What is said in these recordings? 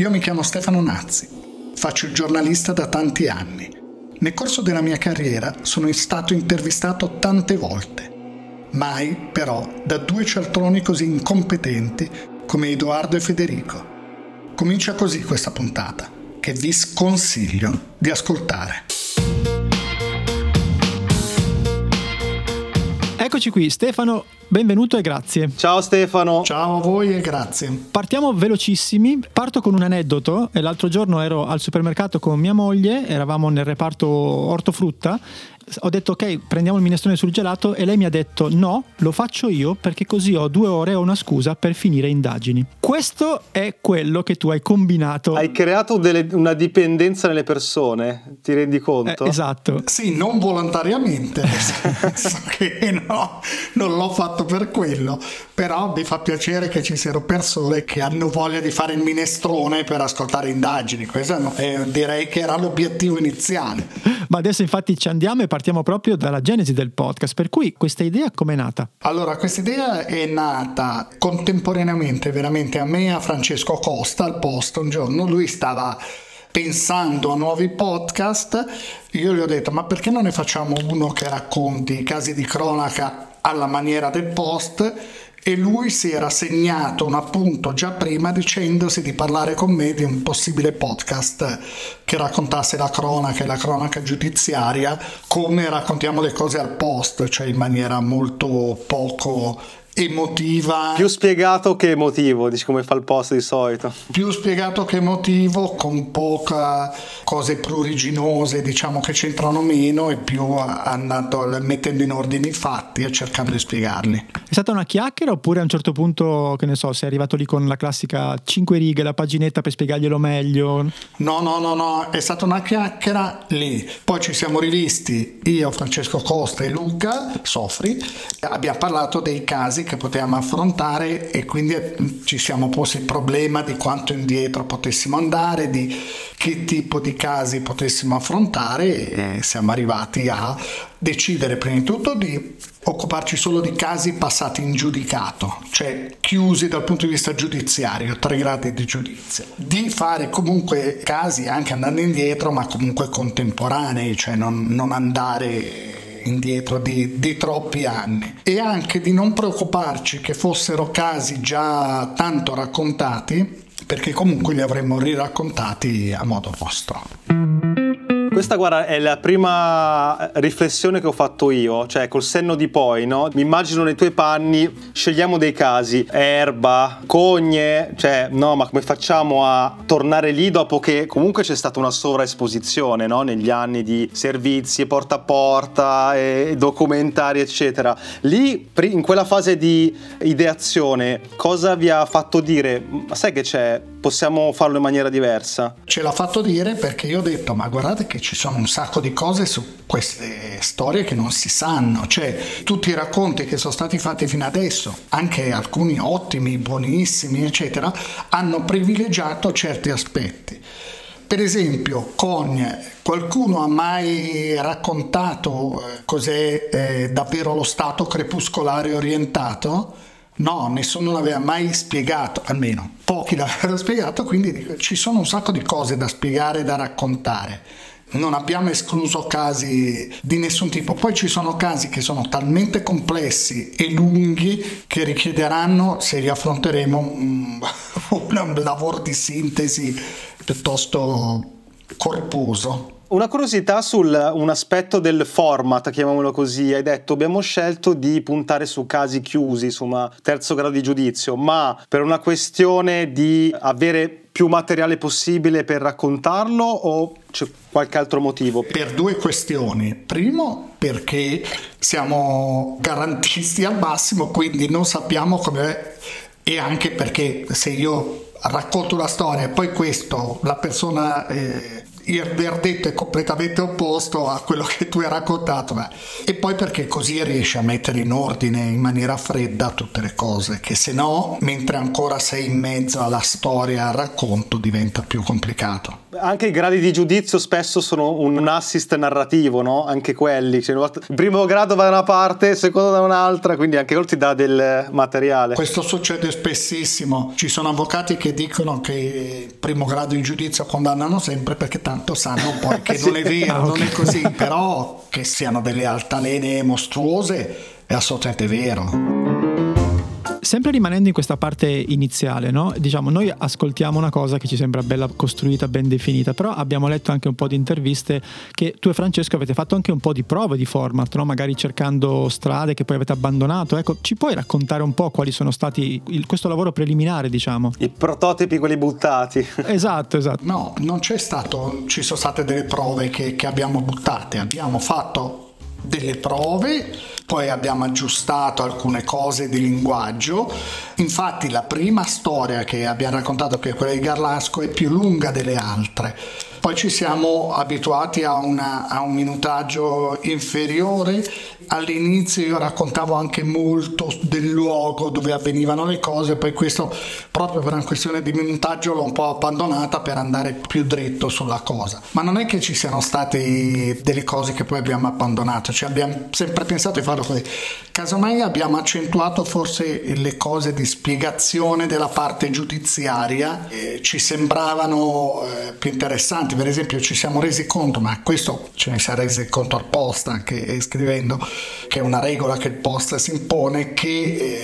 Io mi chiamo Stefano Nazzi, faccio il giornalista da tanti anni. Nel corso della mia carriera sono stato intervistato tante volte, mai però da due cialtroni così incompetenti come Edoardo e Federico. Comincia così questa puntata, che vi sconsiglio di ascoltare. Eccoci qui, Stefano, benvenuto e grazie. Ciao Stefano. Ciao a voi e grazie. Partiamo velocissimi, parto con un aneddoto. L'altro giorno ero al supermercato con mia moglie, eravamo nel reparto ortofrutta ho detto ok, prendiamo il minestrone sul gelato e lei mi ha detto no, lo faccio io perché così ho due ore e ho una scusa per finire indagini. Questo è quello che tu hai combinato. Hai creato delle, una dipendenza nelle persone, ti rendi conto? Eh, esatto. Sì, non volontariamente, nel senso che no, non l'ho fatto per quello, però mi fa piacere che ci siano persone che hanno voglia di fare il minestrone per ascoltare indagini, questo no, eh, direi che era l'obiettivo iniziale. Ma adesso infatti ci andiamo e partiamo proprio dalla genesi del podcast, per cui questa idea com'è nata? Allora, questa idea è nata contemporaneamente veramente a me e a Francesco Costa al post un giorno, lui stava pensando a nuovi podcast, io gli ho detto ma perché non ne facciamo uno che racconti casi di cronaca alla maniera del post e lui si era segnato un appunto già prima dicendosi di parlare con me di un possibile podcast che raccontasse la cronaca e la cronaca giudiziaria come raccontiamo le cose al post, cioè in maniera molto poco emotiva. Più spiegato che emotivo, dici come fa il post di solito. Più spiegato che emotivo, con poca cose pruriginose, diciamo che c'entrano meno e più andando mettendo in ordine i fatti e cercando di spiegarli. È stata una chiacchiera oppure a un certo punto, che ne so, sei arrivato lì con la classica 5 righe, la paginetta per spiegarglielo meglio? No, no, no, no, è stata una chiacchiera lì. Poi ci siamo rivisti io, Francesco Costa e Luca Sofri, abbiamo parlato dei casi che potevamo affrontare e quindi ci siamo posti il problema di quanto indietro potessimo andare, di che tipo di casi potessimo affrontare e siamo arrivati a decidere prima di tutto di occuparci solo di casi passati in giudicato, cioè chiusi dal punto di vista giudiziario, tre gradi di giudizio, di fare comunque casi anche andando indietro ma comunque contemporanei, cioè non, non andare indietro di, di, troppi anni e anche di non preoccuparci che fossero casi già tanto raccontati perché comunque li avremmo riraccontati a modo vostro. Questa, guarda, è la prima riflessione che ho fatto io, cioè col senno di poi, no? Mi immagino nei tuoi panni, scegliamo dei casi, erba, cogne, cioè, no, ma come facciamo a tornare lì dopo che comunque c'è stata una sovraesposizione, no? Negli anni di servizi, porta a porta, e documentari, eccetera. Lì, in quella fase di ideazione, cosa vi ha fatto dire? Ma sai che c'è? Possiamo farlo in maniera diversa? Ce l'ha fatto dire perché io ho detto, ma guardate che ci sono un sacco di cose su queste storie che non si sanno, cioè tutti i racconti che sono stati fatti fino adesso, anche alcuni ottimi, buonissimi, eccetera, hanno privilegiato certi aspetti. Per esempio, con qualcuno ha mai raccontato eh, cos'è eh, davvero lo stato crepuscolare orientato? No, nessuno l'aveva mai spiegato, almeno pochi l'avevano spiegato, quindi ci sono un sacco di cose da spiegare da raccontare non abbiamo escluso casi di nessun tipo. Poi ci sono casi che sono talmente complessi e lunghi che richiederanno, se li affronteremo, un lavoro di sintesi piuttosto corposo. Una curiosità su un aspetto del format, chiamiamolo così. Hai detto abbiamo scelto di puntare su casi chiusi, insomma, terzo grado di giudizio, ma per una questione di avere più materiale possibile per raccontarlo o c'è qualche altro motivo? Per due questioni. Primo, perché siamo garantisti al massimo, quindi non sappiamo come e anche perché se io racconto una storia e poi questo la persona eh, il verdetto è completamente opposto a quello che tu hai raccontato. Beh. E poi perché così riesci a mettere in ordine in maniera fredda tutte le cose, che se no, mentre ancora sei in mezzo alla storia, al racconto, diventa più complicato. Anche i gradi di giudizio spesso sono un assist narrativo, no? Anche quelli. Cioè, il primo grado va da una parte, il secondo da un'altra, quindi anche quello ti dà del materiale. Questo succede spessissimo. Ci sono avvocati che dicono che il primo grado di giudizio condannano sempre perché tanto sanno poi che non è vero, ah, okay. non è così. Però che siano delle altalene mostruose è assolutamente vero. Sempre rimanendo in questa parte iniziale, no? diciamo, noi ascoltiamo una cosa che ci sembra bella costruita, ben definita, però abbiamo letto anche un po' di interviste che tu e Francesco avete fatto anche un po' di prove di format, no? magari cercando strade che poi avete abbandonato. Ecco, ci puoi raccontare un po' quali sono stati il, questo lavoro preliminare, diciamo? I prototipi, quelli buttati. Esatto, esatto. No, non c'è stato, ci sono state delle prove che, che abbiamo buttate, abbiamo fatto delle prove, poi abbiamo aggiustato alcune cose di linguaggio. Infatti la prima storia che abbiamo raccontato, che è quella di Garlasco, è più lunga delle altre. Poi ci siamo abituati a, una, a un minutaggio inferiore all'inizio io raccontavo anche molto del luogo dove avvenivano le cose, poi questo proprio per una questione di minutaggio l'ho un po' abbandonata per andare più dritto sulla cosa. Ma non è che ci siano state delle cose che poi abbiamo abbandonato, cioè abbiamo sempre pensato di farlo così. Casomai abbiamo accentuato forse le cose di spiegazione della parte giudiziaria, eh, ci sembravano eh, più interessanti, per esempio ci siamo resi conto, ma questo ce ne si è resi conto apposta anche scrivendo, che è una regola che il post si impone, che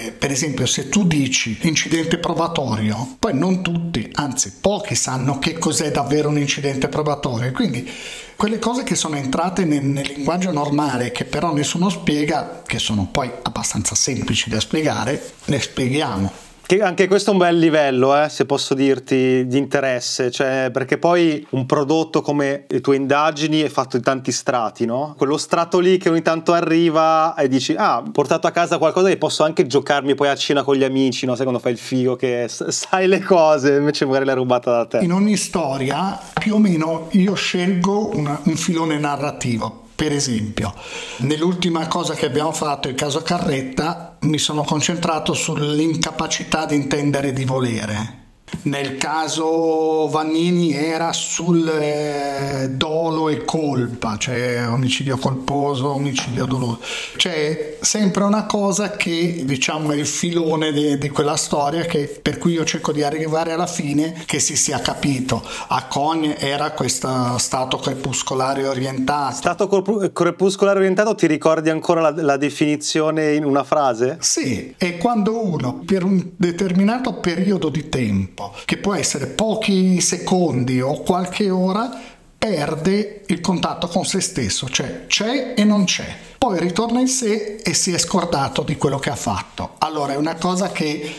eh, per esempio se tu dici incidente probatorio, poi non tutti, anzi pochi sanno che cos'è davvero un incidente probatorio. Quindi quelle cose che sono entrate nel, nel linguaggio normale, che però nessuno spiega, che sono poi abbastanza semplici da spiegare, le spieghiamo. Che anche questo è un bel livello, eh, se posso dirti, di interesse, cioè, perché poi un prodotto come le tue indagini è fatto di tanti strati, no? Quello strato lì che ogni tanto arriva e dici, ah, ho portato a casa qualcosa e posso anche giocarmi poi a cena con gli amici, no? Sai quando fai il figo che sai le cose, invece magari l'hai rubata da te. In ogni storia, più o meno, io scelgo una, un filone narrativo per esempio, nell'ultima cosa che abbiamo fatto, il caso Carretta, mi sono concentrato sull'incapacità di intendere di volere nel caso Vannini era sul eh, dolo e colpa, cioè omicidio colposo, omicidio doloso. C'è sempre una cosa che diciamo è il filone di, di quella storia che, per cui io cerco di arrivare alla fine che si sia capito. A Cogne era questo stato crepuscolare orientato. Stato crepuscolare orientato, ti ricordi ancora la, la definizione in una frase? Sì, è quando uno per un determinato periodo di tempo che può essere pochi secondi o qualche ora, perde il contatto con se stesso, cioè c'è e non c'è. Poi ritorna in sé e si è scordato di quello che ha fatto. Allora è una cosa che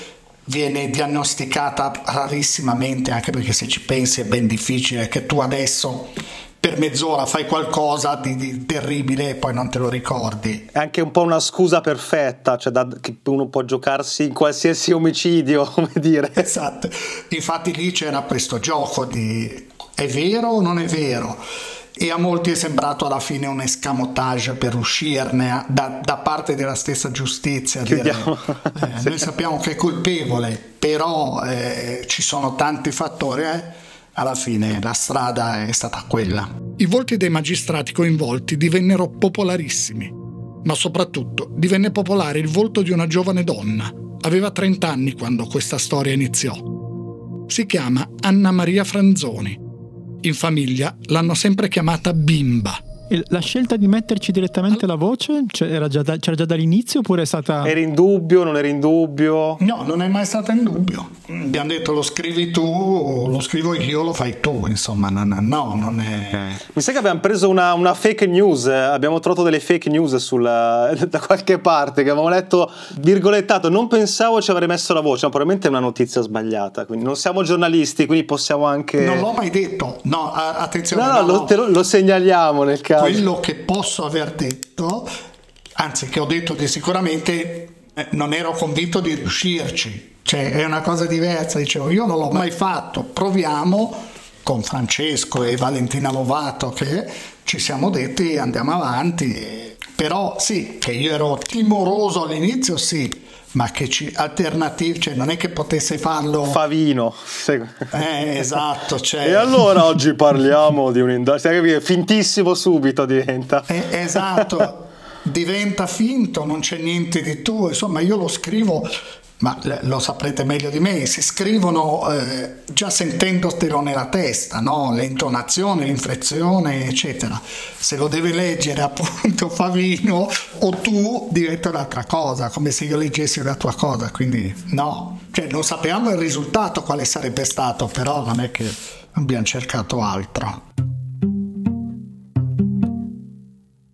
viene diagnosticata rarissimamente, anche perché se ci pensi è ben difficile che tu adesso per mezz'ora fai qualcosa di, di, terribile e poi non te lo ricordi. È anche un po' una scusa perfetta, cioè da, che uno può giocarsi in qualsiasi omicidio, come dire. Esatto, infatti lì c'era questo gioco di è vero o non è vero? E a molti è sembrato alla fine un escamotage per uscirne da, da parte della stessa giustizia. Dire, eh, noi sappiamo che è colpevole, però eh, ci sono tanti fattori. Eh? Alla fine la strada è stata quella. I volti dei magistrati coinvolti divennero popolarissimi, ma soprattutto divenne popolare il volto di una giovane donna. Aveva 30 anni quando questa storia iniziò. Si chiama Anna Maria Franzoni. In famiglia l'hanno sempre chiamata Bimba la scelta di metterci direttamente la voce c'era già, da, c'era già dall'inizio oppure è stata... Era in dubbio, non era in dubbio? No, non è mai stata in dubbio. Abbiamo detto lo scrivi tu, lo scrivo io, lo fai tu, insomma, no, no non è... Mi sa che abbiamo preso una, una fake news, eh, abbiamo trovato delle fake news sulla, da qualche parte, che avevamo letto virgolettato, non pensavo ci avrei messo la voce, ma probabilmente è una notizia sbagliata, quindi non siamo giornalisti, quindi possiamo anche... Non l'ho mai detto, no, attenzione. No, no, no, lo, lo, lo segnaliamo nel caso quello che posso aver detto, anzi che ho detto che sicuramente eh, non ero convinto di riuscirci, cioè è una cosa diversa, dicevo io non l'ho mai fatto, proviamo, con Francesco e Valentina Lovato che ci siamo detti andiamo avanti. Però sì, che io ero timoroso all'inizio, sì, ma che ci alternative, cioè non è che potesse farlo Favino. Eh, esatto, cioè... E allora oggi parliamo di un'industria fintissimo subito diventa. Eh, esatto. diventa finto, non c'è niente di tuo, insomma io lo scrivo ma lo saprete meglio di me, si scrivono eh, già sentendotelo nella testa, no? le intonazioni, l'inflezione, eccetera. Se lo deve leggere appunto Favino o tu diventa un'altra cosa, come se io leggessi la tua cosa, quindi no, cioè, non sappiamo il risultato quale sarebbe stato, però non è che abbiamo cercato altro.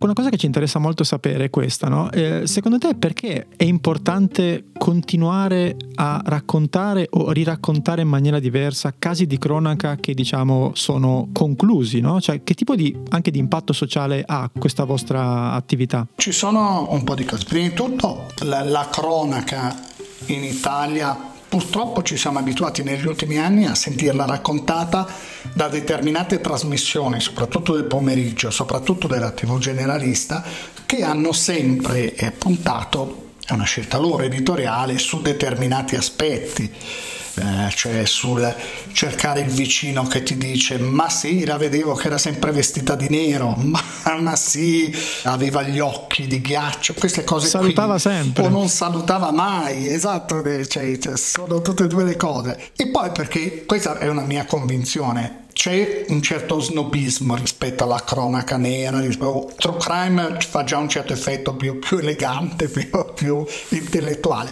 Una cosa che ci interessa molto sapere è questa, no? eh, secondo te perché è importante continuare a raccontare o riraccontare in maniera diversa casi di cronaca che diciamo sono conclusi, no? Cioè che tipo di, anche di impatto sociale ha questa vostra attività? Ci sono un po' di cose. Prima di tutto la, la cronaca in Italia Purtroppo ci siamo abituati negli ultimi anni a sentirla raccontata da determinate trasmissioni, soprattutto del pomeriggio, soprattutto della TV generalista, che hanno sempre puntato, è una scelta loro editoriale, su determinati aspetti eh, cioè sul cercare il vicino che ti dice ma sì, la vedevo che era sempre vestita di nero, ma, ma sì, aveva gli occhi di ghiaccio, queste cose salutava qui. sempre o non salutava mai, esatto, eh, cioè, cioè, sono tutte e due le cose. E poi perché questa è una mia convinzione, c'è un certo snobismo rispetto alla cronaca nera, rispetto, true crime fa già un certo effetto più, più elegante, più, più intellettuale.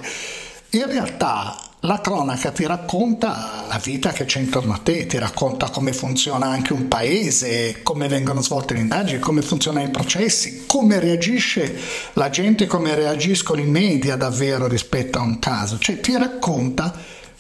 In realtà la cronaca ti racconta la vita che c'è intorno a te, ti racconta come funziona anche un paese, come vengono svolte le indagini, come funzionano i processi, come reagisce la gente, come reagiscono i media davvero rispetto a un caso. Cioè ti racconta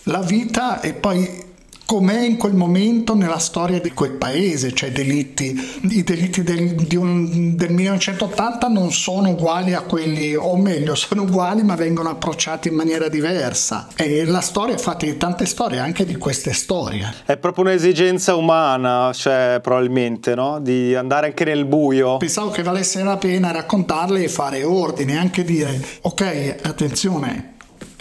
la vita e poi com'è in quel momento nella storia di quel paese, cioè delitti, i delitti del, un, del 1980 non sono uguali a quelli, o meglio, sono uguali ma vengono approcciati in maniera diversa. E la storia è fatta di tante storie, anche di queste storie. È proprio un'esigenza umana, cioè probabilmente, no? Di andare anche nel buio. Pensavo che valesse la pena raccontarle e fare ordine, anche dire, ok, attenzione,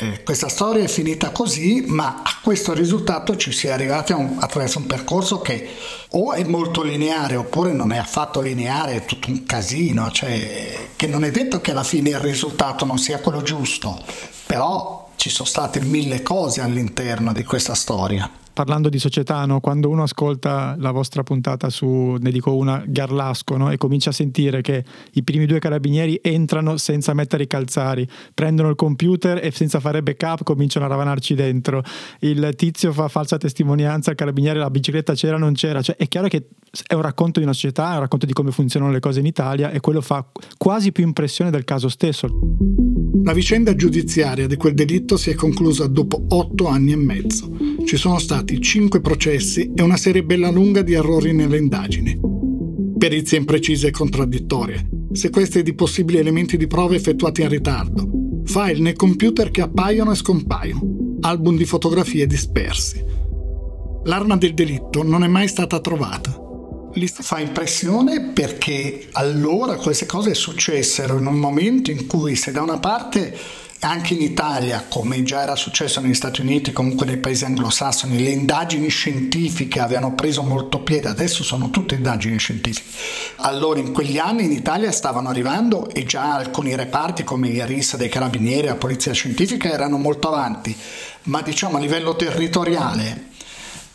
eh, questa storia è finita così, ma a questo risultato ci si è arrivati un, attraverso un percorso che o è molto lineare oppure non è affatto lineare, è tutto un casino, cioè che non è detto che alla fine il risultato non sia quello giusto, però ci sono state mille cose all'interno di questa storia parlando di società, no? quando uno ascolta la vostra puntata su, ne dico una, Garlasco, no? e comincia a sentire che i primi due carabinieri entrano senza mettere i calzari, prendono il computer e senza fare backup cominciano a ravanarci dentro, il tizio fa falsa testimonianza, il carabiniere la bicicletta c'era o non c'era, cioè, è chiaro che è un racconto di una società, è un racconto di come funzionano le cose in Italia e quello fa quasi più impressione del caso stesso. La vicenda giudiziaria di quel delitto si è conclusa dopo otto anni e mezzo. Ci sono stati cinque processi e una serie bella lunga di errori nelle indagini. Perizie imprecise e contraddittorie, sequestri di possibili elementi di prova effettuati in ritardo, file nei computer che appaiono e scompaiono, album di fotografie dispersi. L'arma del delitto non è mai stata trovata gli fa impressione perché allora queste cose successero in un momento in cui se da una parte anche in Italia, come già era successo negli Stati Uniti, comunque nei paesi anglosassoni, le indagini scientifiche avevano preso molto piede, adesso sono tutte indagini scientifiche. Allora in quegli anni in Italia stavano arrivando e già alcuni reparti come il RIS dei carabinieri, la polizia scientifica erano molto avanti, ma diciamo a livello territoriale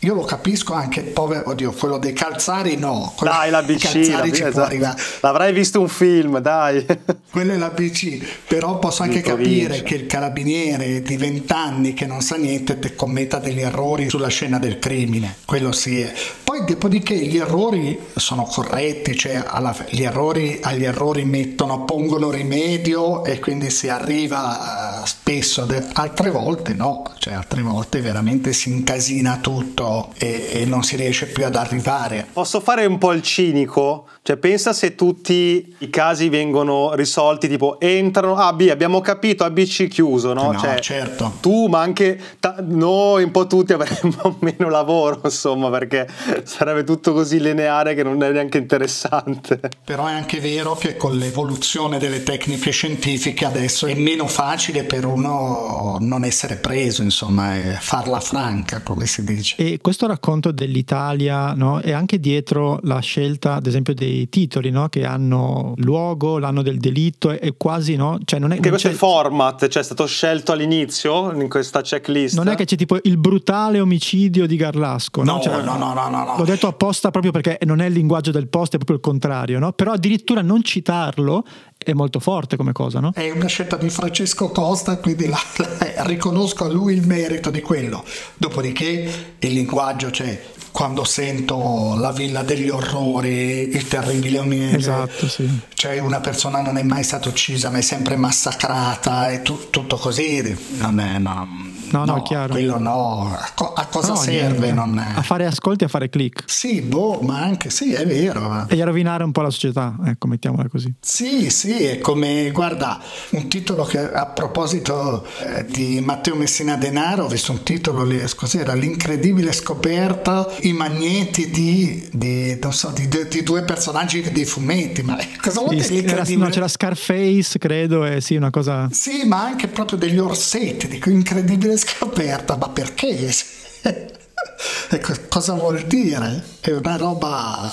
io lo capisco anche, povero, oddio, quello dei calzari no. Dai, la BC, la BC esatto. l'avrai visto un film, dai. Quello è la BC, però posso anche capire che il carabiniere di 20 anni che non sa niente te commetta degli errori sulla scena del crimine, quello sì è. Poi dopodiché gli errori sono corretti, cioè alla, gli errori, agli errori mettono, pongono rimedio e quindi si arriva a spesso, altre volte no, cioè altre volte veramente si incasina tutto e, e non si riesce più ad arrivare. Posso fare un po' il cinico? Cioè pensa se tutti i casi vengono risolti tipo entrano, ah B abbiamo capito, ABC chiuso, no? no cioè, certo. Tu ma anche ta- noi un po' tutti avremmo meno lavoro insomma perché sarebbe tutto così lineare che non è neanche interessante. Però è anche vero che con l'evoluzione delle tecniche scientifiche adesso è meno facile per uno non essere preso, insomma, farla franca, come si dice. E questo racconto dell'Italia no, è anche dietro la scelta, ad esempio, dei titoli no, che hanno luogo, l'anno del delitto e quasi, no? Cioè non è, che non questo è il format, cioè è stato scelto all'inizio in questa checklist. Non è che c'è tipo il brutale omicidio di Garlasco, no? No, cioè, no, no, no, no, no. L'ho detto apposta proprio perché non è il linguaggio del post, è proprio il contrario, no? Però addirittura non citarlo è molto forte come cosa, no? È una scelta di Francesco Costa, quindi la, la, riconosco a lui il merito di quello. Dopodiché il linguaggio c'è. Quando sento la villa degli orrori, il terribile Oniele, esatto, sì. cioè una persona non è mai stata uccisa, ma è sempre massacrata e tu, tutto così, non è, no, No, no, no, chiaro. Quello no. A, co- a cosa no, serve? A fare ascolti a fare click. Sì, boh, ma anche sì, è vero. E a rovinare un po' la società, ecco, mettiamola così. Sì, sì, è come, guarda, un titolo che a proposito eh, di Matteo Messina Denaro, ho visto un titolo lì, cos'era? L'incredibile scoperta, i magneti di, di, so, di, di due personaggi dei fumetti, ma cosa vuol dire? Era, no, c'era Scarface, credo, e sì, una cosa... Sì, ma anche proprio degli orsetti, dico, incredibile scoperta, ma perché? ecco, cosa vuol dire? È una roba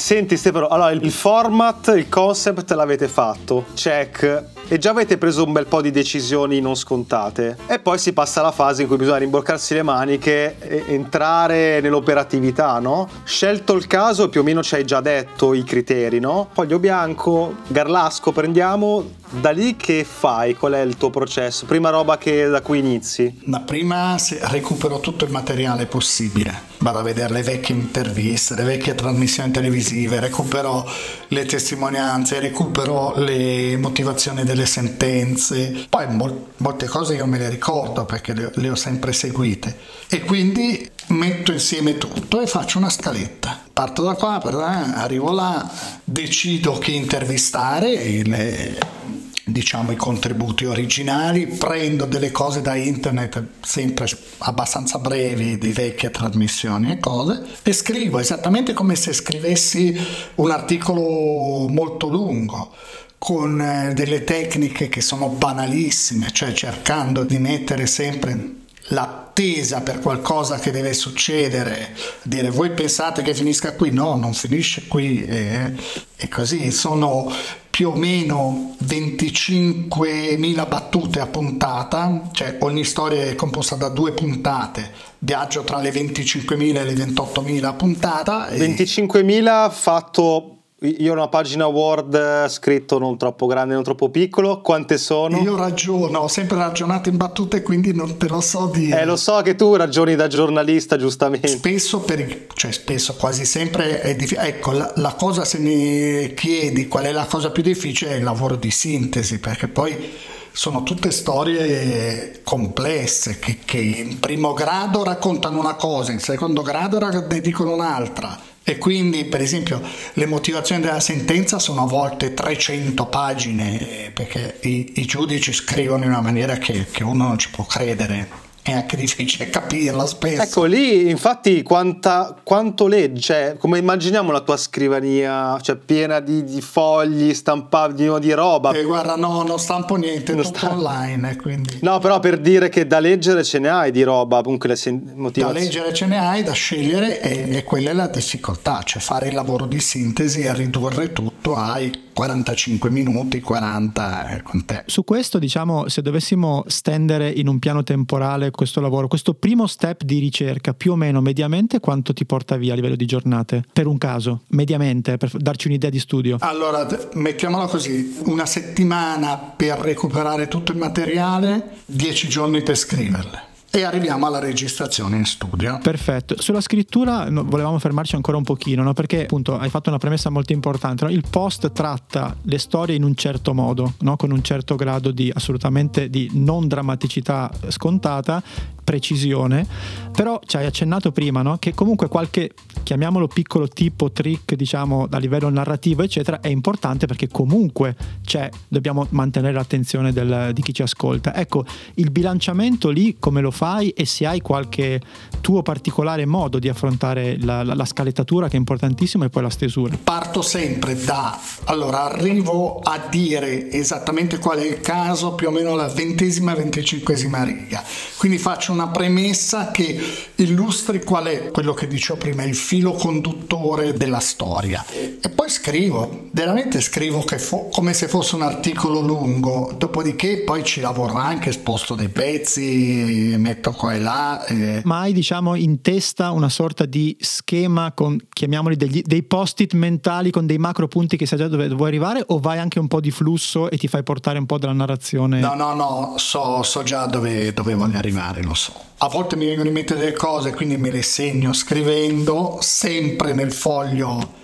Senti Stefano, allora il format, il concept l'avete fatto, check, e già avete preso un bel po' di decisioni non scontate. E poi si passa alla fase in cui bisogna rimboccarsi le maniche e entrare nell'operatività, no? Scelto il caso, più o meno ci hai già detto i criteri, no? Foglio bianco, Garlasco prendiamo, da lì che fai? Qual è il tuo processo? Prima roba che da cui inizi? La prima recupero tutto il materiale possibile. Vado a vedere le vecchie interviste, le vecchie trasmissioni televisive, recupero le testimonianze, recupero le motivazioni delle sentenze. Poi mol- molte cose io me le ricordo perché le, le ho sempre seguite. E quindi metto insieme tutto e faccio una scaletta. Parto da qua, arrivo là, decido chi intervistare, le, diciamo i contributi originali, prendo delle cose da internet sempre abbastanza brevi di vecchie trasmissioni e cose e scrivo esattamente come se scrivessi un articolo molto lungo con eh, delle tecniche che sono banalissime, cioè cercando di mettere sempre l'attesa per qualcosa che deve succedere, dire voi pensate che finisca qui? No, non finisce qui e, e così sono più o meno 25.000 battute a puntata, cioè ogni storia è composta da due puntate, viaggio tra le 25.000 e le 28.000 a puntata. E... 25.000 fatto io ho una pagina Word scritto non troppo grande, non troppo piccolo. Quante sono? Io ragiono, ho sempre ragionato in battute, quindi non te lo so dire. Eh, lo so che tu ragioni da giornalista, giustamente. Spesso, per, cioè spesso, quasi sempre è difficile. Ecco, la, la, cosa se mi chiedi qual è la cosa più difficile è il lavoro di sintesi, perché poi sono tutte storie complesse che, che in primo grado raccontano una cosa, in secondo grado ne dicono un'altra e quindi, per esempio, le motivazioni della sentenza sono a volte 300 pagine eh, perché i, i giudici scrivono in una maniera che, che uno non ci può credere è anche difficile capirla spesso. Ecco lì, infatti, quanta, quanto leggi, cioè, come immaginiamo la tua scrivania, cioè piena di, di fogli stampati, di, di roba. E eh, guarda, no, non stampo niente, non sta... online, quindi. No, però per dire che da leggere ce ne hai di roba, comunque le sen- motivazioni. Da leggere ce ne hai, da scegliere e, e quella è la difficoltà, cioè fare il lavoro di sintesi e ridurre tutto ai 45 minuti, 40 eh, con te. Su questo, diciamo, se dovessimo stendere in un piano temporale questo lavoro, questo primo step di ricerca, più o meno mediamente quanto ti porta via a livello di giornate? Per un caso, mediamente, per darci un'idea di studio. Allora, mettiamola così, una settimana per recuperare tutto il materiale, 10 giorni per scriverle e arriviamo alla registrazione in studio. Perfetto. Sulla scrittura no, volevamo fermarci ancora un pochino, no? perché appunto hai fatto una premessa molto importante. No? Il post tratta le storie in un certo modo, con un certo grado di assolutamente di non drammaticità scontata, precisione, però ci hai accennato prima che comunque qualche, chiamiamolo piccolo tipo, trick, diciamo, a livello narrativo, eccetera, è importante perché comunque c'è, dobbiamo mantenere l'attenzione del, di chi ci ascolta. Ecco, il bilanciamento lì come lo fai e se hai qualche tuo particolare modo di affrontare la, la, la scalettatura che è importantissima e poi la stesura. Parto sempre da, allora arrivo a dire esattamente qual è il caso più o meno alla ventesima, venticinquesima riga, quindi faccio una premessa che illustri qual è quello che dicevo prima, il filo conduttore della storia e poi scrivo, veramente scrivo fo- come se fosse un articolo lungo, dopodiché poi ci lavoro anche, sposto dei pezzi, metto qua e là. Eh. Ma hai diciamo in testa una sorta di schema con, chiamiamoli, degli, dei post-it mentali con dei macro punti che sai già dove vuoi arrivare o vai anche un po' di flusso e ti fai portare un po' dalla narrazione? No, no, no, so, so già dove, dove voglio arrivare, lo so. A volte mi vengono in mente delle cose, quindi me le segno scrivendo, sempre nel foglio,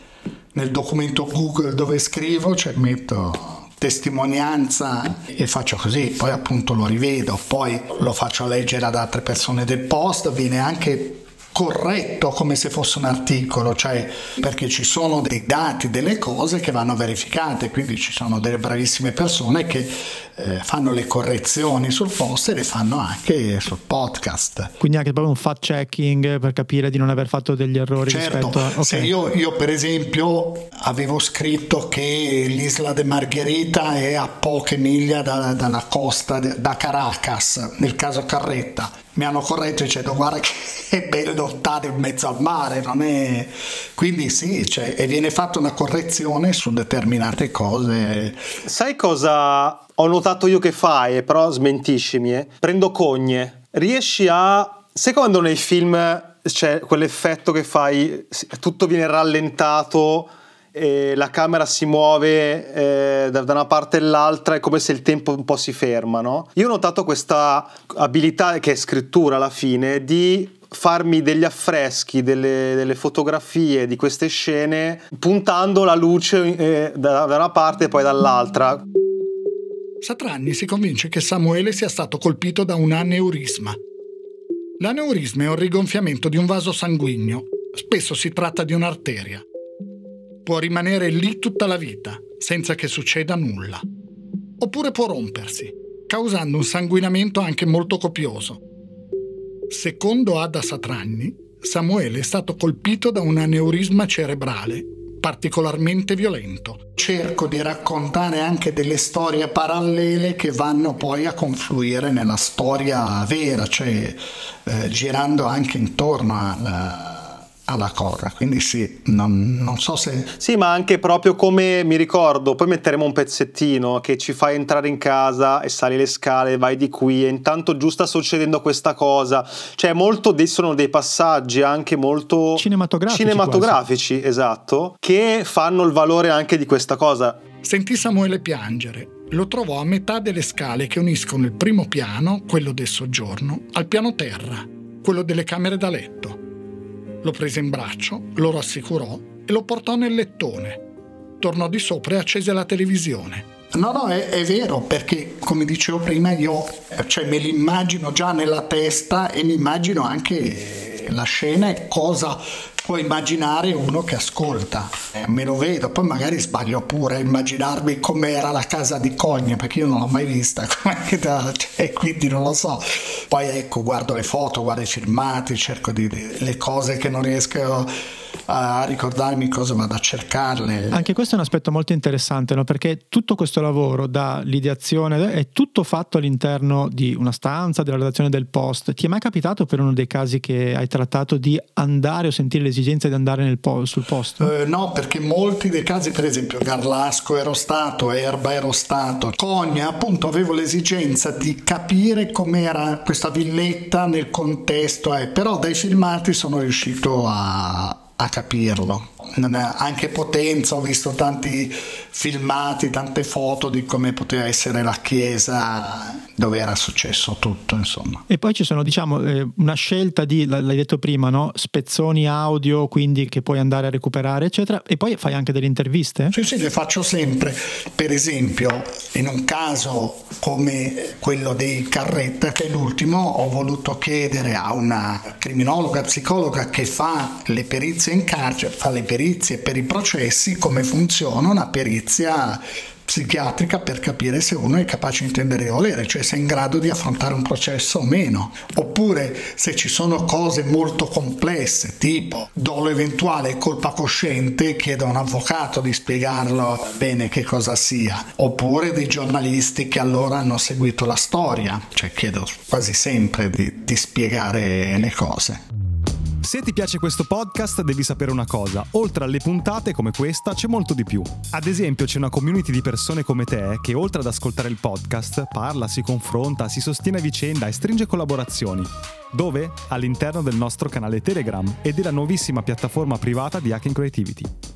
nel documento Google dove scrivo, cioè metto testimonianza e faccio così, poi appunto lo rivedo, poi lo faccio leggere ad altre persone del post, viene anche corretto come se fosse un articolo, cioè perché ci sono dei dati, delle cose che vanno verificate, quindi ci sono delle bravissime persone che eh, fanno le correzioni sul post e le fanno anche sul podcast. Quindi anche proprio un fact checking per capire di non aver fatto degli errori certo, a... Okay. Se io, io per esempio avevo scritto che l'isola de Margherita è a poche miglia da, dalla costa, da Caracas, nel caso Carretta mi hanno corretto dicendo guarda che è bello stare in mezzo al mare, non è... Quindi sì, cioè, e viene fatta una correzione su determinate cose. Sai cosa ho notato io che fai, però smentiscimi, eh? prendo cogne, riesci a... Sai quando nei film c'è quell'effetto che fai, tutto viene rallentato e la camera si muove eh, da, una parte all'altra, è come se il tempo un po' si ferma, no? Io ho notato questa abilità, che è scrittura alla fine, di farmi degli affreschi, delle, delle, fotografie di queste scene, puntando la luce eh, da, da una parte e poi dall'altra. Satranni si convince che Samuele sia stato colpito da un aneurisma. L'aneurisma è un rigonfiamento di un vaso sanguigno. Spesso si tratta di un'arteria può rimanere lì tutta la vita, senza che succeda nulla. Oppure può rompersi, causando un sanguinamento anche molto copioso. Secondo Ada Satranni, Samuele è stato colpito da un aneurisma cerebrale particolarmente violento. Cerco di raccontare anche delle storie parallele che vanno poi a confluire nella storia vera, cioè eh, girando anche intorno alla alla corra, quindi sì, non, non, so se... Sì, ma anche proprio come mi ricordo, poi metteremo un pezzettino che ci fa entrare in casa e sali le scale, vai di qui e intanto giù sta succedendo questa cosa, cioè molto dei, sono dei passaggi anche molto cinematografici, cinematografici esatto, che fanno il valore anche di questa cosa. Sentì Samuele piangere, lo trovò a metà delle scale che uniscono il primo piano, quello del soggiorno, al piano terra, quello delle camere da letto lo prese in braccio, lo rassicurò e lo portò nel lettone. Tornò di sopra e accese la televisione. No, no, è, è, vero, perché come dicevo prima io cioè, me l'immagino già nella testa e mi immagino anche la scena e cosa può immaginare uno che ascolta. Eh, me lo vedo, poi magari sbaglio pure a immaginarmi com'era la casa di Cogne, perché io non l'ho mai vista, cioè, quindi non lo so. Poi ecco, guardo le foto, guardo i filmati, cerco di, di le cose che non riesco a ricordarmi cosa vado a cercarle. Anche questo è un aspetto molto interessante, no? perché tutto questo lavoro dall'ideazione è tutto fatto all'interno di una stanza, della redazione del post. Ti è mai capitato per uno dei casi che hai trattato di andare o sentire l'esigenza di andare po- sul posto? Uh, no, perché molti dei casi, per esempio Garlasco ero stato, Erba ero stato, Cogna appunto avevo l'esigenza di capire com'era questa villetta nel contesto, eh, però dai filmati sono riuscito a a capirlo. Anche potenza, ho visto tanti filmati, tante foto di come poteva essere la chiesa dove era successo tutto, insomma. E poi ci sono, diciamo, eh, una scelta di, l'hai detto prima, no? spezzoni audio, quindi che puoi andare a recuperare, eccetera, e poi fai anche delle interviste? Sì, sì, le faccio sempre. Per esempio, in un caso come quello dei Carretta, che è l'ultimo, ho voluto chiedere a una criminologa, psicologa che fa le perizie in carcere, fa le perizie per i processi, come funziona una perizia psichiatrica per capire se uno è capace di intendere e volere, cioè se è in grado di affrontare un processo o meno, oppure se ci sono cose molto complesse, tipo dolo eventuale e colpa cosciente, chiedo a un avvocato di spiegarlo bene che cosa sia, oppure dei giornalisti che allora hanno seguito la storia, cioè chiedo quasi sempre di, di spiegare le cose. Se ti piace questo podcast devi sapere una cosa, oltre alle puntate come questa c'è molto di più. Ad esempio c'è una community di persone come te che oltre ad ascoltare il podcast parla, si confronta, si sostiene a vicenda e stringe collaborazioni. Dove? All'interno del nostro canale Telegram e della nuovissima piattaforma privata di Hacking Creativity.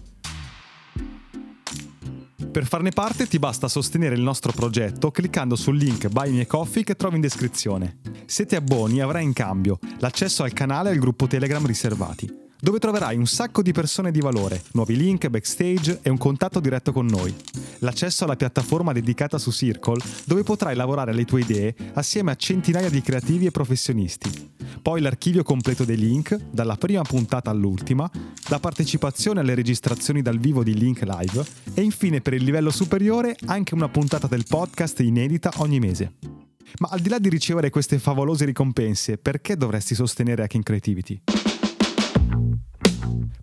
Per farne parte ti basta sostenere il nostro progetto cliccando sul link Buy Me Coffee che trovi in descrizione. Se ti abboni avrai in cambio l'accesso al canale e al gruppo Telegram riservati, dove troverai un sacco di persone di valore, nuovi link, backstage e un contatto diretto con noi. L'accesso alla piattaforma dedicata su Circle, dove potrai lavorare alle tue idee assieme a centinaia di creativi e professionisti poi l'archivio completo dei link, dalla prima puntata all'ultima, la partecipazione alle registrazioni dal vivo di Link Live e infine per il livello superiore anche una puntata del podcast inedita ogni mese. Ma al di là di ricevere queste favolose ricompense, perché dovresti sostenere Hacking Creativity?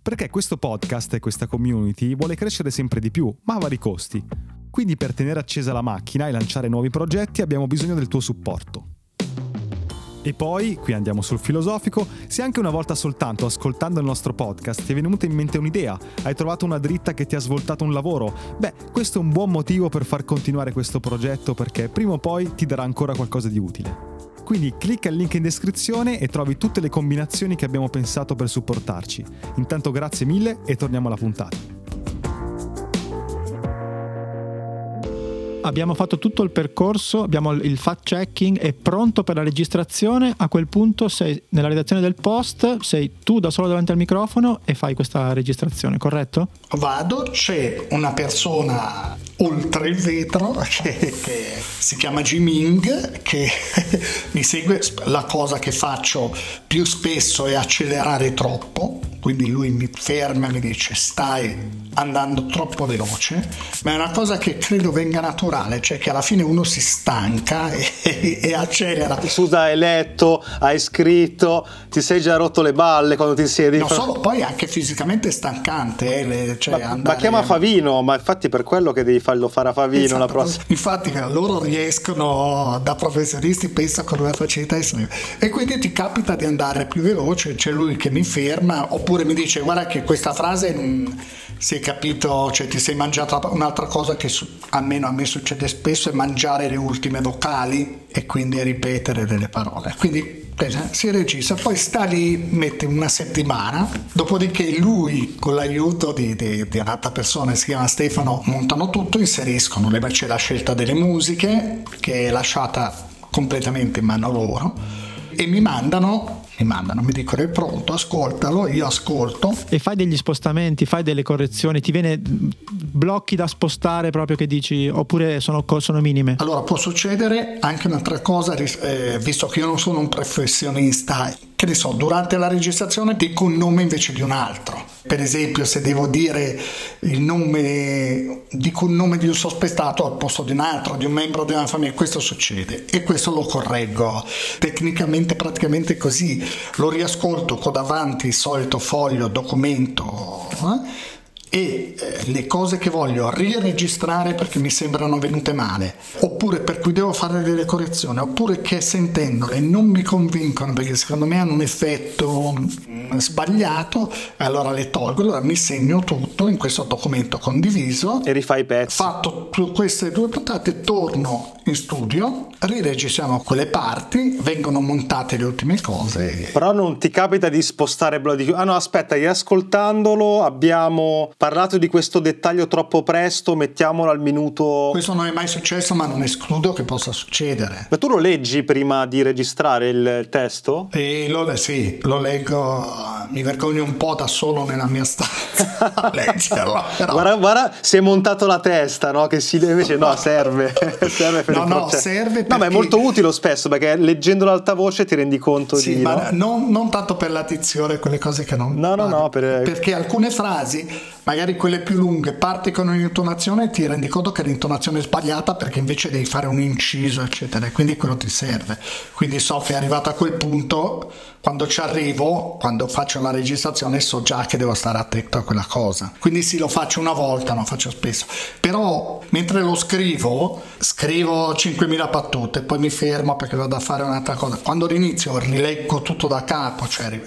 Perché questo podcast e questa community vuole crescere sempre di più, ma a vari costi. Quindi per tenere accesa la macchina e lanciare nuovi progetti abbiamo bisogno del tuo supporto. E poi, qui andiamo sul filosofico, se anche una volta soltanto ascoltando il nostro podcast ti è venuta in mente un'idea, hai trovato una dritta che ti ha svoltato un lavoro, beh, questo è un buon motivo per far continuare questo progetto perché prima o poi ti darà ancora qualcosa di utile. Quindi clicca il link in descrizione e trovi tutte le combinazioni che abbiamo pensato per supportarci. Intanto grazie mille e torniamo alla puntata. abbiamo fatto tutto il percorso, abbiamo il fact checking, è pronto per la registrazione, a quel punto sei nella redazione del post, sei tu da solo davanti al microfono e fai questa registrazione, corretto? Vado, c'è una persona oltre il vetro che, che si chiama Jiming che mi segue la cosa che faccio più spesso è accelerare troppo quindi lui mi ferma e mi dice stai andando troppo veloce, ma è una cosa che credo venga naturale, cioè che alla fine uno si stanca e, e, accelera. Scusa, hai letto, hai scritto, ti sei già rotto le balle quando ti siedi. Non solo, poi anche fisicamente stancante. Eh, cioè ma, ma, chiama Favino, ma infatti per quello che devi farlo fare a Favino esatto, la prossima. Infatti loro riescono da professionisti, penso con una facilità e quindi ti capita di andare più veloce, c'è lui che mi ferma oppure mi dice guarda che questa frase non si è capito, cioè ti sei mangiata un'altra cosa che almeno a me succede spesso è mangiare le ultime vocali e quindi ripetere delle parole. Quindi si registra, poi sta lì, mette una settimana, dopodiché lui con l'aiuto di, di, di un'altra persona, si chiama Stefano, montano tutto, inseriscono, c'è la scelta delle musiche che è lasciata completamente in mano loro e mi mandano mi mandano, mi dicono è pronto, ascoltalo, io ascolto. E fai degli spostamenti, fai delle correzioni, ti viene blocchi da spostare proprio che dici, oppure sono, sono minime? Allora può succedere anche un'altra cosa, eh, visto che io non sono un professionista, che ne so, durante la registrazione dico un nome invece di un altro. Per esempio, se devo dire il nome, dico un nome di un sospettato al posto di un altro, di un membro di una famiglia, questo succede e questo lo correggo tecnicamente praticamente così lo riascolto con davanti il solito foglio, documento eh? E eh, le cose che voglio riregistrare perché mi sembrano venute male, oppure per cui devo fare delle correzioni, oppure che sentendole non mi convincono perché secondo me hanno un effetto mm, sbagliato, allora le tolgo, allora mi segno tutto in questo documento condiviso e rifai i pezzi. Fatto queste due puntate, torno in studio riregistriamo quelle parti, vengono montate le ultime cose. Però non ti capita di spostare Bloody Ah no, aspetta, riascoltandolo abbiamo parlato di questo dettaglio troppo presto, mettiamolo al minuto... Questo non è mai successo, ma non escludo che possa succedere. Ma tu lo leggi prima di registrare il testo? E lo, sì, lo leggo, mi vergogno un po' da solo nella mia stanza a leggerlo. Però... Guarda, guarda, si è montato la testa, no? Che si invece no, serve. serve per no, il no, processo. serve perché... No, ma è molto utile spesso perché leggendo l'altavoce ti rendi conto Sì, di... ma no? non, non tanto per la dizione, quelle cose che non... No, no, no, per- Perché alcune frasi, magari quelle più lunghe, parti con un'intonazione e ti rendi conto che l'intonazione è sbagliata perché invece devi fare un inciso, eccetera, e quindi quello ti serve. Quindi so che è arrivato a quel punto, quando ci arrivo, quando faccio la registrazione, so già che devo stare attento a quella cosa. Quindi sì, lo faccio una volta, non faccio spesso. Però mentre lo scrivo, scrivo 5.000 battute, poi mi fermo perché vado a fare un'altra cosa. Quando l'inizio rileggo tutto da capo, cioè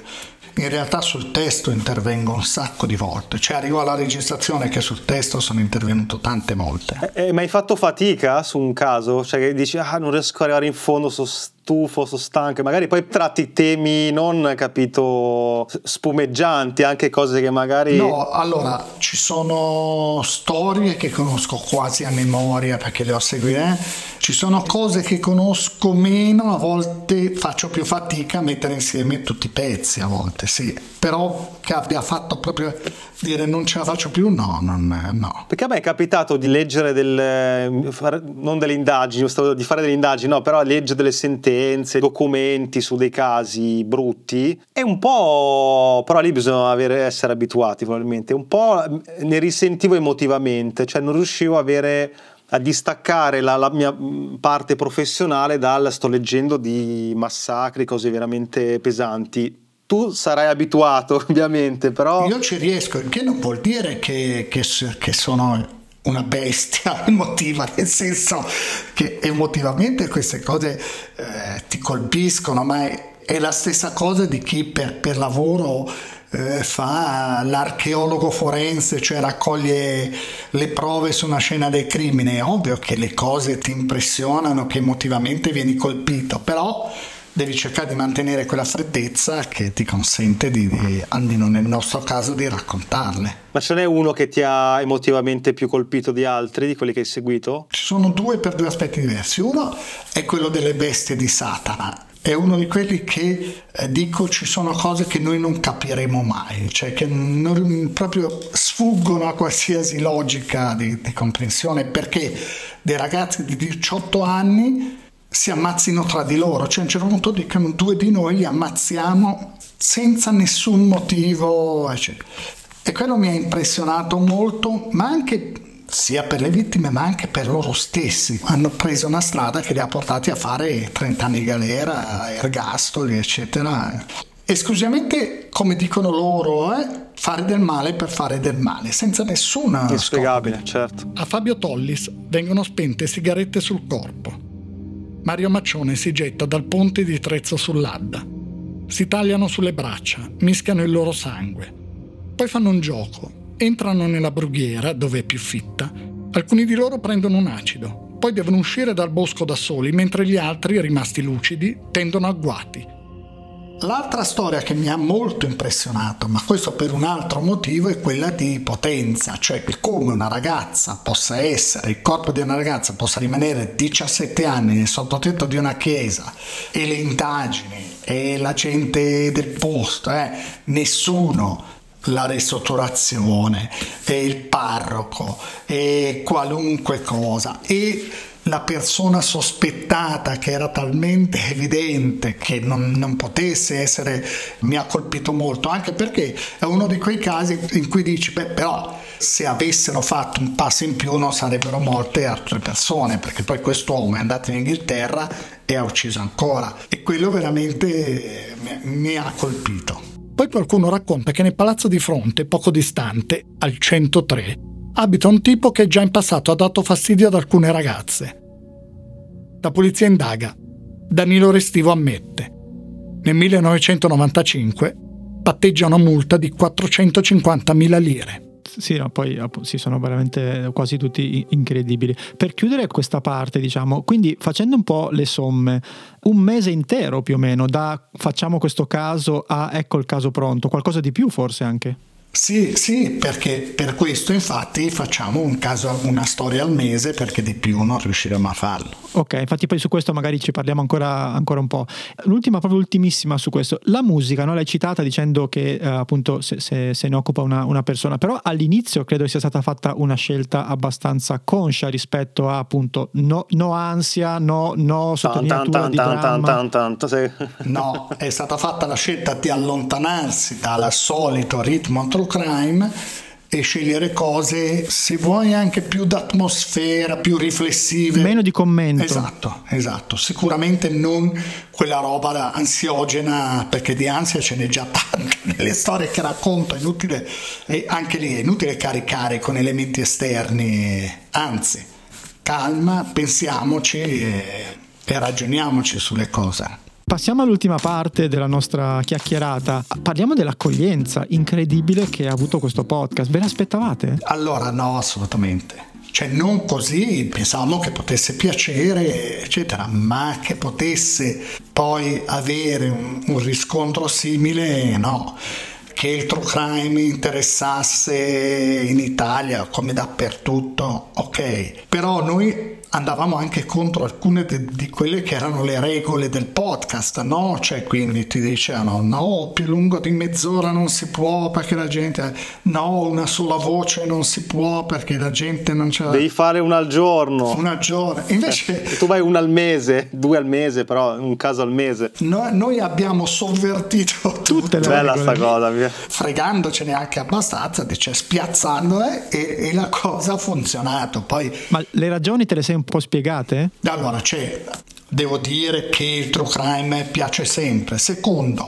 in realtà sul testo intervengo un sacco di volte, cioè arrivo alla registrazione che sul testo sono intervenuto tante volte. Eh, ma hai fatto fatica su un caso? Cioè che dici, ah, non riesco ad arrivare in fondo, sono stufo, sono stanco. Magari poi tratti temi non, capito, spumeggianti, anche cose che magari... No, allora ci sono storie che conosco quasi a memoria perché le ho seguite, ci sono cose che conosco meno, a volte faccio più fatica a mettere insieme tutti i pezzi, a volte sì, però che abbia fatto proprio dire non ce la faccio più, no, non, no. Perché a me è capitato di leggere del, fare- non delle indagini, di fare delle indagini, no, però leggere delle sentenze, documenti su dei casi brutti e un po', però lì bisogna avere- essere abituati probabilmente, un po' ne risentivo emotivamente, cioè non riuscivo a avere a distaccare la, la mia mh, parte professionale dal sto leggendo di massacri, cose veramente pesanti. Tu sarai abituato, ovviamente, però Io ci riesco, il che non vuol dire che, che che sono una bestia emotiva, nel senso che emotivamente queste cose eh, ti colpiscono, ma è, è la stessa cosa di chi per, per lavoro eh, fa l'archeologo forense, cioè raccoglie le prove su una scena del crimine. È ovvio che le cose ti impressionano, che emotivamente vieni colpito, però devi cercare di mantenere quella freddezza che ti consente di, di almeno nel nostro caso, di raccontarle. ma ce n'è uno che ti ha emotivamente più colpito di altri, di quelli che hai seguito? Ci sono due per due aspetti diversi. Uno è quello delle bestie di Satana. È uno di quelli che eh, dico ci sono cose che noi non capiremo mai, cioè che non- proprio sfuggono a qualsiasi logica di, di comprensione perché dei ragazzi di 18 anni si ammazzino tra di loro, cioè a un certo punto dicono due di noi li ammazziamo senza nessun motivo, eccetera. E quello mi ha impressionato molto, ma anche sia per le vittime ma anche per loro stessi. Hanno preso una strada che li ha portati a fare 30 anni di galera, ergastoli, eccetera. Esclusivamente, come dicono loro, eh, fare del male per fare del male, senza nessuna Inspiegabile, certo. a Fabio Tollis vengono spente sigarette sul corpo. Mario Maccione si getta dal ponte di Trezzo sull'Adda. Si tagliano sulle braccia, mischiano il loro sangue. Poi fanno un gioco. Entrano nella brughiera, dove è più fitta. Alcuni di loro prendono un acido. Poi devono uscire dal bosco da soli, mentre gli altri, rimasti lucidi, tendono agguati. L'altra storia che mi ha molto impressionato, ma questo per un altro motivo, è quella di potenza, cioè che come una ragazza possa essere, il corpo di una ragazza possa rimanere 17 anni nel sottotetto di una chiesa e le indagini e la gente del posto, eh, nessuno la ristrutturazione e il parroco e qualunque cosa. E la persona sospettata che era talmente evidente che non, non potesse essere mi ha colpito molto anche perché è uno di quei casi in cui dici beh però se avessero fatto un passo in più non sarebbero morte altre persone perché poi quest'uomo è andato in Inghilterra e ha ucciso ancora. E quello veramente mi- mi ha colpito. Poi qualcuno racconta che nel palazzo di fronte, poco distante, al 103, abita un tipo che già in passato ha dato fastidio ad alcune ragazze. La polizia indaga. Danilo Restivo ammette. Nel 1995 patteggia una multa di 450.000 lire. Sì, no, poi sì, sono veramente quasi tutti incredibili. Per chiudere questa parte, diciamo, quindi facendo un po' le somme, un mese intero più o meno da facciamo questo caso a ecco il caso pronto, qualcosa di più forse anche? Sì, sì, perché per questo infatti facciamo un caso, una storia al mese perché di più non riusciremo a farlo. Ok, infatti poi su questo magari ci parliamo ancora, ancora un po'. L'ultima, proprio ultimissima su questo, la musica, no? l'hai citata dicendo che eh, appunto se, se, se, ne occupa una, una, persona, però all'inizio credo sia stata fatta una scelta abbastanza conscia rispetto a appunto no, no ansia, no, no sottolineatura tan, sì. No, è stata fatta la scelta di allontanarsi dal solito ritmo true crime e scegliere cose, se vuoi, anche più d'atmosfera, più riflessive. Meno di commento. Esatto, esatto. Sicuramente non quella roba ansiogena, perché di ansia ce n'è già tanta nelle storie che racconto, è inutile, e anche lì è inutile caricare con elementi esterni, anzi, calma, pensiamoci e, e ragioniamoci sulle cose. Passiamo all'ultima parte della nostra chiacchierata. Parliamo dell'accoglienza incredibile che ha avuto questo podcast. Ve l'aspettavate? Allora, no, assolutamente. Cioè, non così, pensavamo che potesse piacere, eccetera, ma che potesse poi avere un, un riscontro simile, no che il true crime interessasse in Italia come dappertutto, ok. Però noi andavamo anche contro alcune de- di quelle che erano le regole del podcast, no? Cioè, quindi ti dicevano no, più lungo di mezz'ora non si può perché la gente no, una sola voce non si può perché la gente non c'è Devi fare una al giorno. Una al giorno. Invece tu vai una al mese, due al mese, però un caso al mese. No, noi abbiamo sovvertito tutte le Bella sta cosa, mia. fregandocene anche abbastanza, dice spiazzandole e, e la cosa ha funzionato. Poi Ma le ragioni te le sei un po' spiegate? Allora, c'è, devo dire che il true crime piace sempre. Secondo,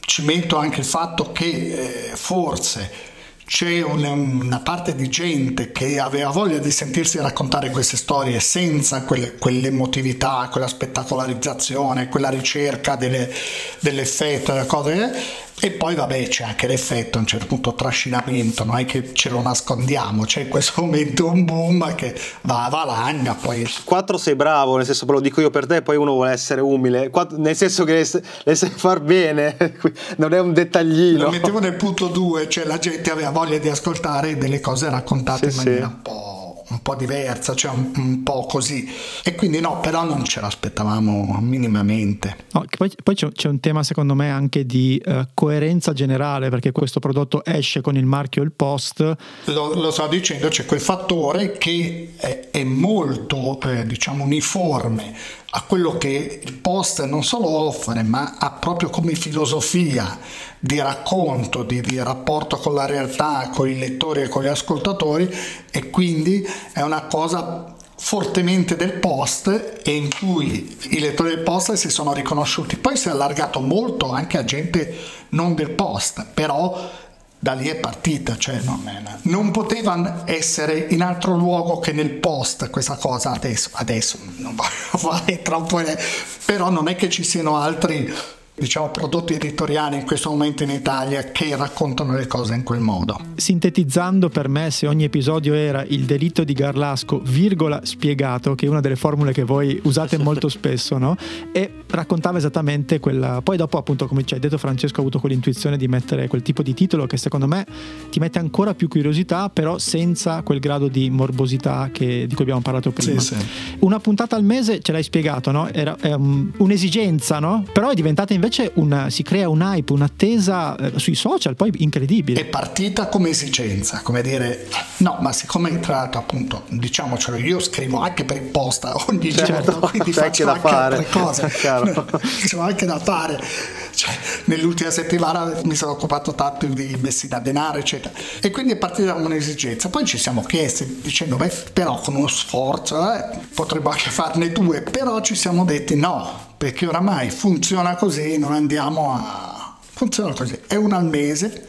ci metto anche il fatto che eh, forse c'è una, una, parte di gente che aveva voglia di sentirsi raccontare queste storie senza quelle, quell'emotività, quella spettacolarizzazione, quella ricerca delle, dell'effetto, delle cose e poi vabbè c'è anche l'effetto a un certo punto trascinamento, non è che ce lo nascondiamo, c'è in questo momento un boom che va a valanga. Poi... 4 sei bravo, nel senso, lo dico io per te, poi uno vuole essere umile, Quattro, nel senso che le, le sai far bene, non è un dettaglino. Lo mettevo nel punto 2, cioè la gente aveva voglia di ascoltare delle cose raccontate sì, in maniera sì. un po' un po' diversa, cioè un, un, po' così. E quindi no, però non ce l'aspettavamo minimamente. No, poi, poi c'è, c'è, un tema secondo me anche di uh, coerenza generale, perché questo prodotto esce con il marchio Il Post. Lo, lo sto dicendo, c'è quel fattore che è, è molto, eh, diciamo, uniforme a quello che il post non solo offre, ma ha proprio come filosofia di racconto, di, di, rapporto con la realtà, con i lettori e con gli ascoltatori e quindi è una cosa fortemente del post e in cui i lettori del post si sono riconosciuti. Poi si è allargato molto anche a gente non del post, però da lì è partita, cioè non, non poteva essere in altro luogo che nel post questa cosa. Adesso, adesso non voglio fare troppo, però non è che ci siano altri diciamo, prodotti editoriali in questo momento in Italia che raccontano le cose in quel modo. Sintetizzando per me, se ogni episodio era il delitto di Garlasco, virgola spiegato, che è una delle formule che voi usate molto spesso, no? E raccontava esattamente quella. Poi dopo, appunto, come ci hai detto, Francesco ha avuto quell'intuizione di mettere quel tipo di titolo che secondo me ti mette ancora più curiosità, però senza quel grado di morbosità che, di cui abbiamo parlato prima. Sì, sì. Una puntata al mese ce l'hai spiegato, no? Era um, un'esigenza, no? Però è diventata invece una, si crea un hype, un'attesa eh, sui social, poi incredibile. È partita come esigenza, come dire, no, ma siccome è entrato appunto, diciamocelo, io scrivo anche per imposta ogni certo, giorno, quindi faccio anche fare. altre cose. C'è anche da fare. Cioè, nell'ultima settimana mi sono occupato tanto di messi da denaro, eccetera. E quindi è partita un'esigenza. Poi ci siamo chiesti, dicendo, beh, però con uno sforzo eh, potremmo anche farne due, però ci siamo detti no, perché oramai funziona così, non andiamo a... funziona così, è uno al mese,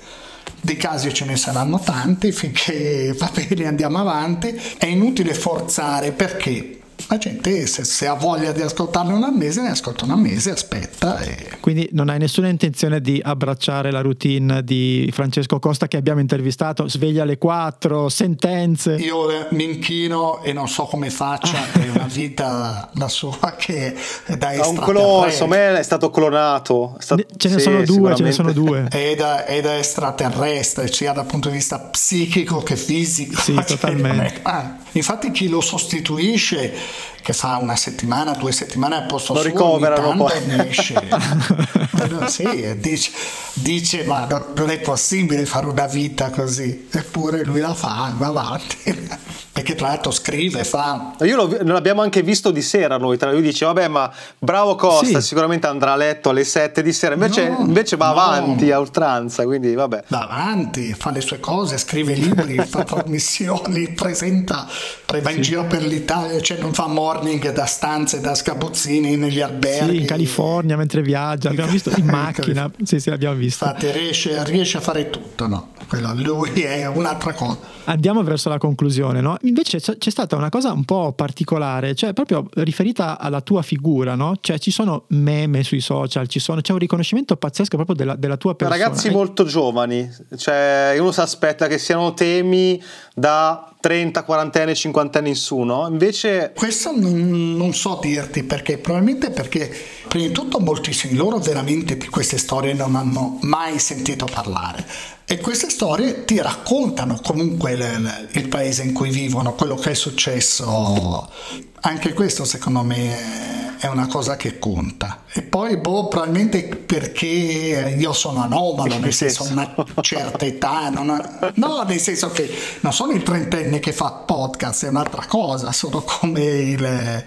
dei casi ce ne saranno tanti finché va bene andiamo avanti, è inutile forzare perché la gente se, se ha voglia di ascoltarne una mese ne ascolta una mese, aspetta. E... Quindi non hai nessuna intenzione di abbracciare la routine di Francesco Costa che abbiamo intervistato, sveglia alle 4, sentenze. Io mi inchino e non so come faccia, è una vita la sua che è da un clone, insomma è stato clonato. È stato, ce ne sì, sono due, ce ne sono due. È da, è da extraterrestre, sia dal punto di vista psichico che fisico. Sì, totalmente. Ah, infatti chi lo sostituisce che fa una settimana, due settimane al posto lo suo, ricoverano poi. esce. sì, dice, dice, ma non è possibile fare una vita così, eppure lui la fa, va avanti. Perché tra l'altro scrive, fa... Io lo, l'abbiamo anche visto di sera noi, tra lui dice, vabbè ma bravo Costa, sì. sicuramente andrà a letto alle 7 di sera, invece, no, invece va no. avanti a oltranza, quindi vabbè. Va avanti, fa le sue cose, scrive libri, fa trasmissioni, presenta, va in giro per l'Italia, cioè non fa morning da stanze da scapuzzini negli alberghi. Sì, in California mentre viaggia, l'abbiamo visto in macchina. sì, sì, l'abbiamo visto. Infatti riesce, riesce a fare tutto, no? Quello, lui è un'altra cosa. Andiamo verso la conclusione, no? Invece c'è stata una cosa un po' particolare, cioè proprio riferita alla tua figura, no? Cioè ci sono meme sui social, sono, c'è un riconoscimento pazzesco proprio della, della tua persona. Ragazzi molto giovani, cioè uno si aspetta che siano temi da 30, 40 anni, 50 anni in su, no? Invece... Questo non, non, so dirti perché, probabilmente perché prima di tutto moltissimi loro veramente di queste storie non hanno mai sentito parlare e queste storie ti raccontano comunque il, il paese in cui vivono, quello che è successo. Anche questo secondo me è una cosa che conta. E poi, boh, probabilmente perché io sono anomalo, nel senso, una certa età, non no, nel senso che non sono il trentenne che fa podcast, è un'altra cosa, sono come il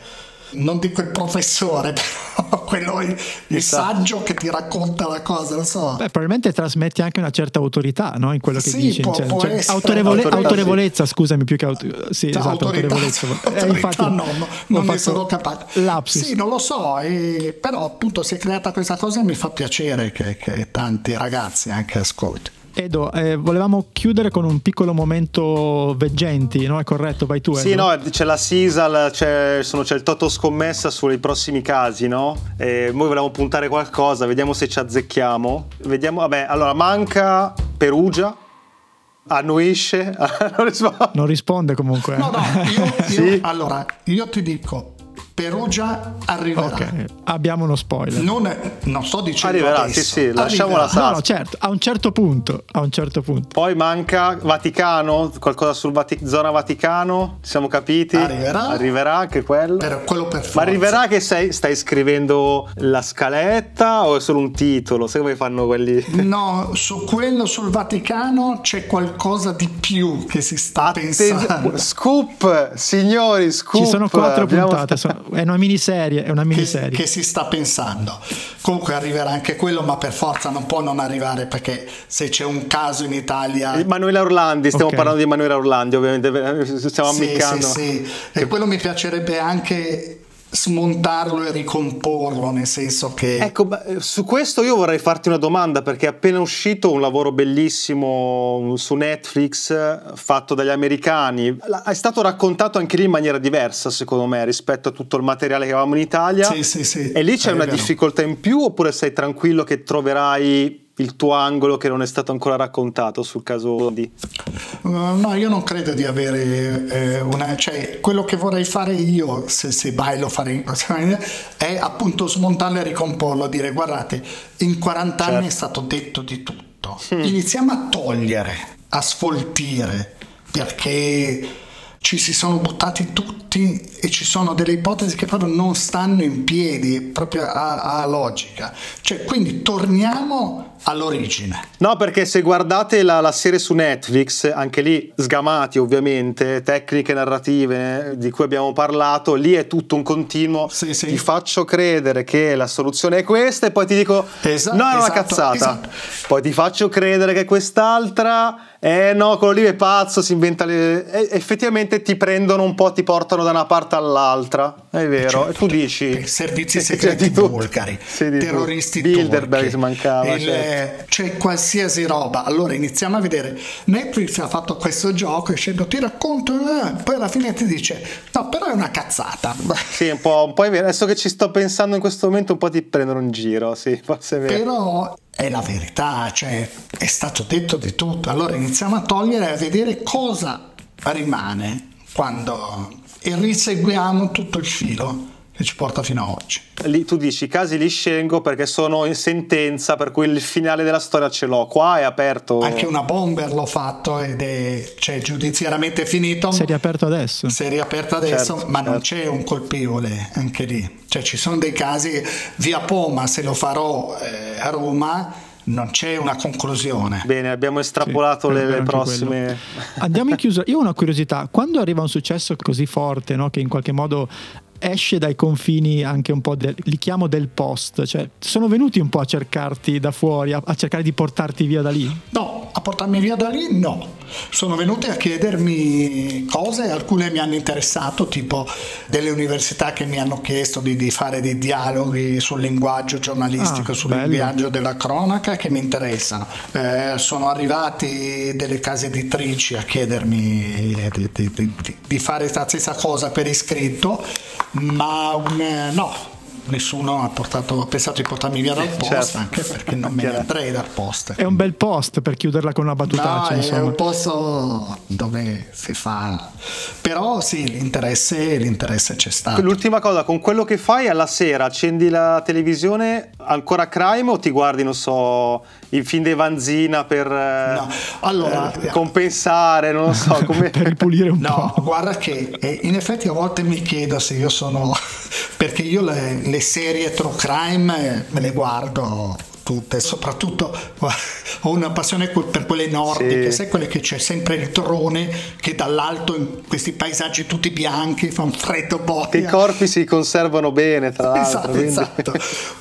non dico il professore, però quello il, il saggio che ti racconta la cosa, lo so. Beh, probabilmente trasmetti anche una certa autorità no? in quello che sì, dici. Può, cioè, può cioè, autorevole- autorevolezza, sì. scusami, più che auto- sì, cioè, esatto, autorevolezza. autorevolezza. Eh, infatti, no, no, non ne sono capace. Lapsus. Sì, non lo so, e, però appunto si è creata questa cosa e mi fa piacere che, che tanti ragazzi anche ascoltino. Edo, eh, volevamo chiudere con un piccolo momento veggenti, no? È corretto? Vai tu. Edo. Sì, no, c'è la Sisal, c'è, sono, c'è il Toto scommessa sui prossimi casi, no? E noi volevamo puntare qualcosa, vediamo se ci azzecchiamo. Vediamo, vabbè, allora manca Perugia, annuisce, non risponde. Non risponde comunque. No, no, io, io sì? allora, io ti dico, Perugia arriverà. Ok, abbiamo uno spoiler. Non, non sto dicendo Arriverà, adesso. sì, sì, lasciamola stare. No, no, certo, a un certo punto, a un certo punto. Poi manca Vaticano, qualcosa sul Vati- zona Vaticano, ci siamo capiti? Arriverà. Arriverà anche quello. Per quello per forza. Ma arriverà che sei, stai scrivendo la scaletta o è solo un titolo? Sai come fanno quelli? No, su quello sul Vaticano c'è qualcosa di più che si sta Attenzione. pensando. Scoop, signori, scoop. Ci sono quattro Abbiamo... puntate, sono è una miniserie, è una miniserie. Che, che, si sta pensando. Comunque arriverà anche quello, ma per forza non può non arrivare perché se c'è un caso in Italia... Emanuele Orlandi, stiamo okay. parlando di Emanuele Orlandi ovviamente, stiamo sì, ammiccando. Sì, sì. E quello mi piacerebbe anche smontarlo e ricomporlo, nel senso che... Ecco, su questo io vorrei farti una domanda perché è appena uscito un lavoro bellissimo su Netflix fatto dagli americani. È stato raccontato anche lì in maniera diversa, secondo me, rispetto a tutto il materiale che avevamo in Italia. Sì, sì, sì. E lì c'è una difficoltà in più oppure sei tranquillo che troverai il tuo angolo che non è stato ancora raccontato sul caso di? Uh, no, io non credo di avere eh, una... cioè quello che vorrei fare io, se, se mai lo farei è appunto smontarlo e ricomporlo, dire guardate, in 40 certo. anni è stato detto di tutto, mm. iniziamo a togliere, a sfoltire, perché ci si sono buttati tutti e ci sono delle ipotesi che proprio non stanno in piedi, proprio a, a logica. Cioè, quindi torniamo all'origine. No, perché se guardate la, la, serie su Netflix, anche lì sgamati ovviamente, tecniche narrative di cui abbiamo parlato, lì è tutto un continuo. Sì, sì. Ti faccio credere che la soluzione è questa e poi ti dico esatto, no, è una esatto, cazzata. Esatto. Poi ti faccio credere che quest'altra eh no, quello lì è pazzo, si inventa le... E effettivamente ti prendono un po', ti portano da una parte all'altra, è vero. Certo, e tu dici... Servizi segreti bulgari, terroristi Bilderberg mancava. Il, cioè c'è, c'è qualsiasi roba. Allora iniziamo a vedere. Netflix ha fatto questo gioco dicendo ti racconto, eh, poi alla fine ti dice no, però è una cazzata. Sì, un po', un po' è vero. Adesso che ci sto pensando in questo momento, un po' ti prendono in giro. Sì, forse è vero. Però è la verità, cioè è stato detto di tutto. Allora iniziamo a togliere e a vedere cosa rimane quando e riseguiamo tutto il filo che ci porta fino ad oggi. Lì, tu dici i casi li scelgo perché sono in sentenza, per cui il finale della storia ce l'ho. Qua è aperto. Anche una bomber l'ho fatto ed è cioè, giudiziariamente finito. Si è riaperto adesso. Si è riaperto adesso, certo, ma certo. non c'è un colpevole anche lì. Cioè ci sono dei casi, via Poma se lo farò eh, a Roma non c'è una conclusione. Bene, abbiamo estrapolato sì, le, le prossime. Quello. Andiamo in chiusura. Io ho una curiosità: quando arriva un successo così forte, no, che in qualche modo esce dai confini anche un po' del, li chiamo del post, cioè sono venuti un po' a cercarti da fuori, a, a, cercare di portarti via da lì? No, a portarmi via da lì no. Sono venuti a chiedermi cose, alcune mi hanno interessato, tipo delle università che mi hanno chiesto di, di fare dei dialoghi sul linguaggio giornalistico, ah, sul bello. linguaggio della cronaca che mi interessano. Eh, sono arrivati delle case editrici a chiedermi di, di, di fare la stessa cosa per iscritto ma un, eh, no, nessuno ha, portato, ha, pensato di portarmi via dal post certo. anche perché non me ne andrei dal post è un bel post per chiuderla con una battutaccia no, insomma. è un posto dove si fa però sì l'interesse, l'interesse c'è stato l'ultima cosa con quello che fai alla sera accendi la televisione ancora crime o ti guardi non so il film di Vanzina per no. allora, eh, compensare non lo so come... per ripulire un no, po' guarda che eh, in effetti a volte mi chiedo se io sono perché io le, le serie true crime me le guardo tutte, soprattutto ho una passione per quelle nordiche, sì. sai quelle che c'è sempre il drone che dall'alto in questi paesaggi tutti bianchi fa un freddo boia. I corpi si conservano bene tra l'altro. Esatto, esatto.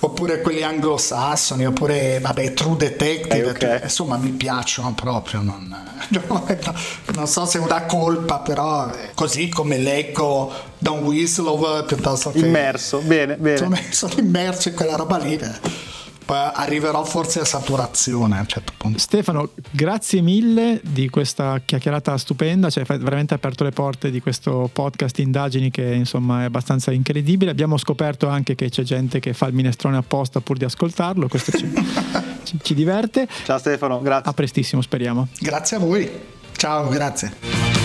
oppure quelli anglosassoni, oppure vabbè True Detective, okay, okay. insomma mi piacciono proprio, non, non, so se è una colpa, però così come leggo Don Whistle piuttosto che... Immerso, bene, bene. Sono, sono immerso in quella roba lì arriverò forse a saturazione a un certo punto. Stefano, grazie mille di questa chiacchierata stupenda, cioè hai veramente aperto le porte di questo podcast indagini che insomma è abbastanza incredibile. Abbiamo scoperto anche che c'è gente che fa il minestrone apposta pur di ascoltarlo, questo ci, ci, ci diverte. Ciao Stefano, grazie. A prestissimo, speriamo. Grazie a voi. Ciao, grazie.